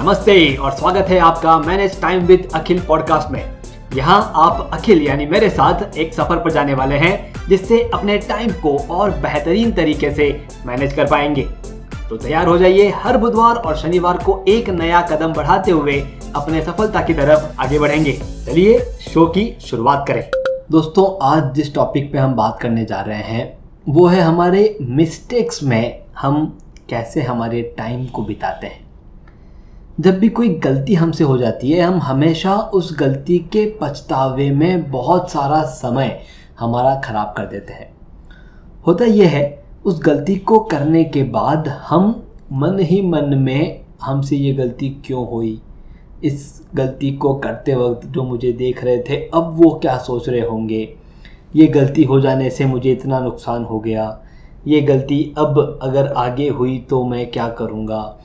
नमस्ते और स्वागत है आपका manage time with Akhil podcast में। यहाँ आप अखिल यानी मेरे साथ एक सफ़र पर जाने वाले हैं, जिससे अपने टाइम को और बेहतरीन तरीके से मैनेज कर पाएँगे। तो तैयार हो जाइए हर बुधवार और शनिवार को एक नया कदम बढ़ाते हुए अपने सफलता की तरफ़ आगे बढ़ेंगे। चलिए शो की शुरुआत करें। दोस्तों, आज जिस टॉपिक पे हम बात करने जा रहे हैं, वो है हमारे मिस्टेक्स में हम कैसे हमारे टाइम को बिताते हैं। जब भी कोई गलती हमसे हो जाती है, हम हमेशा उस गलती के पछतावे में बहुत सारा समय हमारा खराब कर देते हैं। होता यह है, उस गलती को करने के बाद हम मन ही मन में, हमसे ये गलती क्यों हुई? इस गलती को करते वक्त जो मुझे देख रहे थे, अब वो क्या सोच रहे होंगे? ये गलती हो जाने से मुझे इतना नुकसान हो गया। ये गलती अब अगर आगे हुई तो मैं क्या करूँगा?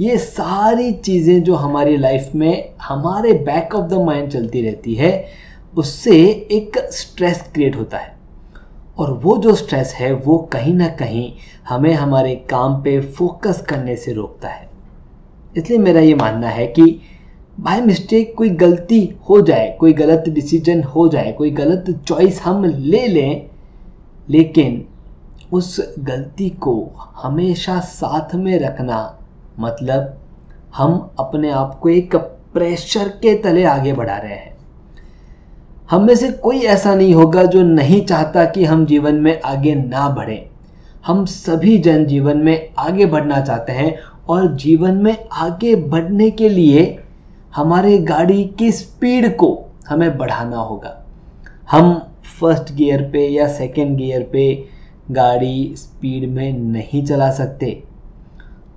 ये सारी चीज़ें जो हमारी लाइफ में हमारे बैक ऑफ़ द माइंड चलती रहती है, उससे एक स्ट्रेस क्रिएट होता है। और वो जो स्ट्रेस है, वो कहीं ना कहीं हमें हमारे काम पे फोकस करने से रोकता है। इसलिए मेरा ये मानना है कि बाय मिस्टेक कोई गलती हो जाए, कोई गलत डिसीज़न हो जाए, कोई गलत चॉइस हम ले लें, लेकिन उस गलती को हमेशा साथ में रखना मतलब हम अपने आप को एक प्रेशर के तले आगे बढ़ा रहे हैं। हम में से कोई ऐसा नहीं होगा जो नहीं चाहता कि हम जीवन में आगे ना बढ़े। हम सभी जन जीवन में आगे बढ़ना चाहते हैं और जीवन में आगे बढ़ने के लिए हमारे गाड़ी की स्पीड को हमें बढ़ाना होगा। हम फ़र्स्ट गियर पे या सेकेंड गियर पे गाड़ी स्पीड में नहीं चला सकते।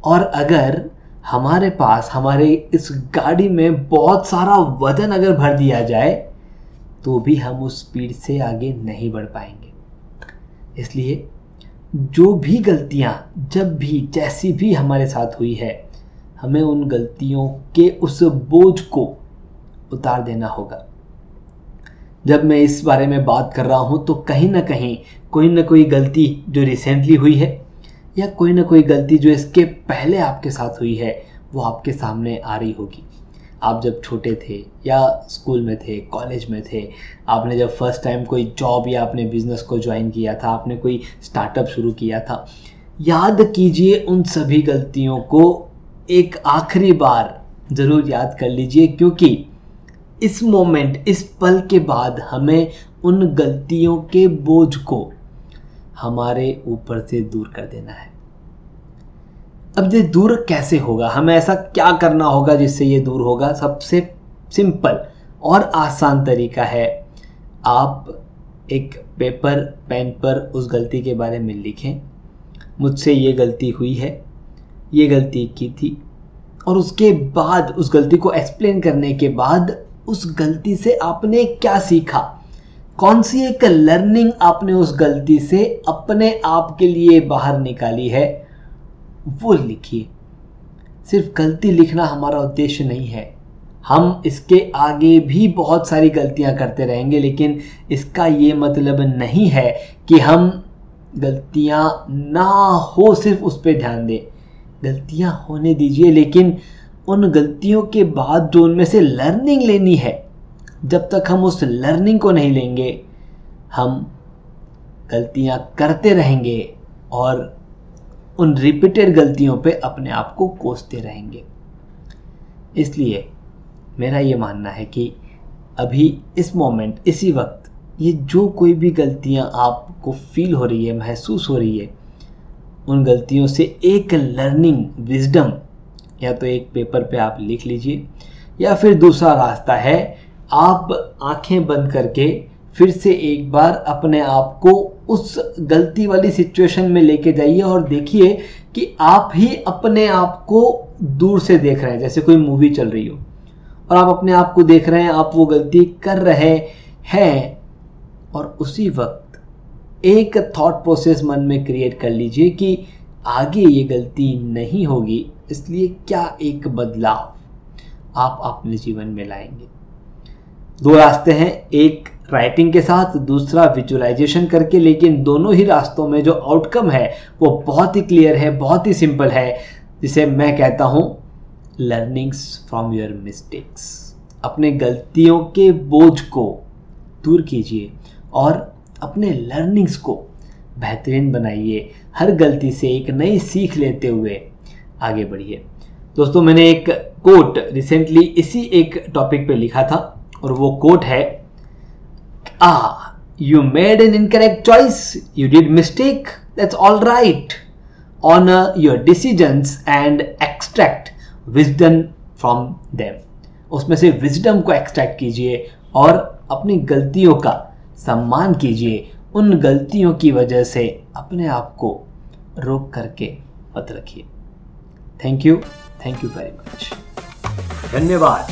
और अगर हमारे पास, हमारे इस गाड़ी में बहुत सारा वज़न अगर भर दिया जाए तो भी हम उस स्पीड से आगे नहीं बढ़ पाएँगे। इसलिए जो भी गलतियाँ, जब भी, जैसी भी हमारे साथ हुई है, हमें उन गलतियों के उस बोझ को उतार देना होगा। जब मैं इस बारे में बात कर रहा हूँ तो कहीं ना कहीं, कोई ना कोई गलती जो रिसेंटली हुई है या कोई ना कोई गलती जो इसके पहले आपके साथ हुई है, वो आपके सामने आ रही होगी। आप जब छोटे थे या स्कूल में थे, कॉलेज में थे, आपने जब फ़र्स्ट टाइम कोई जॉब या अपने बिज़नेस को ज्वाइन किया था, आपने कोई स्टार्टअप शुरू किया था, याद कीजिए उन सभी गलतियों को एक आखिरी बार ज़रूर याद कर लीजिए, क्योंकि इस मोमेंट इस पल के बाद हमें उन गलतियों के बोझ को हमारे ऊपर से दूर कर देना है। अब ये दूर कैसे होगा? हमें ऐसा क्या करना होगा जिससे ये दूर होगा? सबसे सिंपल और आसान तरीका है। आप एक पेपर, पेन पर उस गलती के बारे में लिखें। मुझसे ये गलती हुई है, ये गलती की थी, और उसके बाद, उस गलती को एक्सप्लेन करने के बाद उस गलती से आपने क्या सीखा? कौन सी एक लर्निंग आपने उस गलती से अपने आप के लिए बाहर निकाली है? वो लिखिए। सिर्फ़ गलती लिखना हमारा उद्देश्य नहीं है। हम इसके आगे भी बहुत सारी गलतियाँ करते रहेंगे, लेकिन इसका ये मतलब नहीं है कि हम गलतियाँ ना हो सिर्फ़ उस पर ध्यान दें। गलतियाँ होने दीजिए, लेकिन उन गलतियों के बाद जो उनमें से लर्निंग लेनी है जब तक हम उस लर्निंग को नहीं लेंगे, हम गलतियाँ करते रहेंगे और उन रिपीटेड गलतियों पे अपने आप को कोसते रहेंगे। इसलिए मेरा ये मानना है कि अभी इस मोमेंट इसी वक्त, ये जो कोई भी गलतियाँ आपको फील हो रही है, महसूस हो रही है, उन गलतियों से एक लर्निंग विजडम या तो एक पेपर पे आप लिख लीजिए या फिर दूसरा रास्ता है आप आँखें बंद करके फिर से एक बार अपने आप को उस गलती वाली सिचुएशन में लेके जाइए और देखिए कि आप ही अपने आप को दूर से देख रहे हैं, जैसे कोई मूवी चल रही हो। और आप अपने आप को देख रहे हैं, आप वो गलती कर रहे हैं और उसी वक्त एक थॉट प्रोसेस मन में क्रिएट कर लीजिए कि आगे ये गलती नहीं होगी, इसलिए क्या एक बदलाव आप अपने जीवन में लाएँगे? दो रास्ते हैं, एक राइटिंग के साथ, दूसरा विजुअलाइजेशन करके, लेकिन दोनों ही रास्तों में जो आउटकम है, वो बहुत ही क्लियर है, बहुत ही सिंपल है, जिसे मैं कहता हूँ लर्निंग्स फ्रॉम योर मिस्टेक्स अपने गलतियों के बोझ को दूर कीजिए और अपने लर्निंग्स को बेहतरीन बनाइए। हर गलती से एक नई सीख लेते हुए आगे बढ़िए। दोस्तों, मैंने एक कोट रिसेंटली इसी एक टॉपिक पे लिखा था। और वो कोट है आ you made an incorrect choice you did mistake that's all right honour your decisions and extract wisdom from them उसमें से विजडम को एक्सट्रैक्ट कीजिए और अपनी गलतियों का सम्मान कीजिए। उन गलतियों की वजह से अपने आप को रोक करके मत रखिए। Thank you thank you very much धन्यवाद।